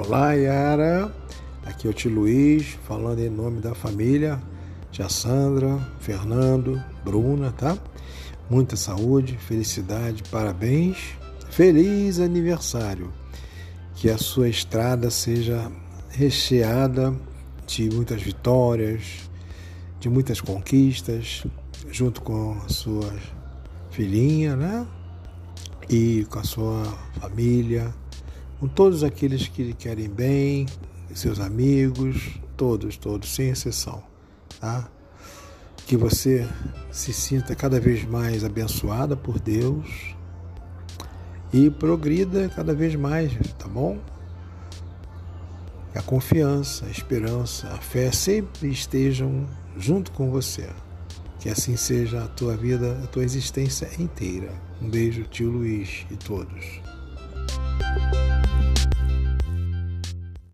Olá, Yara. Aqui é o tio Luiz, falando em nome da família, tia Sandra, Fernando, Bruna, tá? Muita saúde, felicidade, parabéns. Feliz aniversário. Que a sua estrada seja recheada de muitas vitórias, de muitas conquistas, junto com a sua filhinha, né? E com a sua família, com todos aqueles que lhe querem bem, seus amigos, todos, todos, sem exceção, tá? Que você se sinta cada vez mais abençoada por Deus e progrida cada vez mais, tá bom? A confiança, a esperança, a fé sempre estejam junto com você. Que assim seja a tua vida, a tua existência inteira. Um beijo, tio Luiz e todos.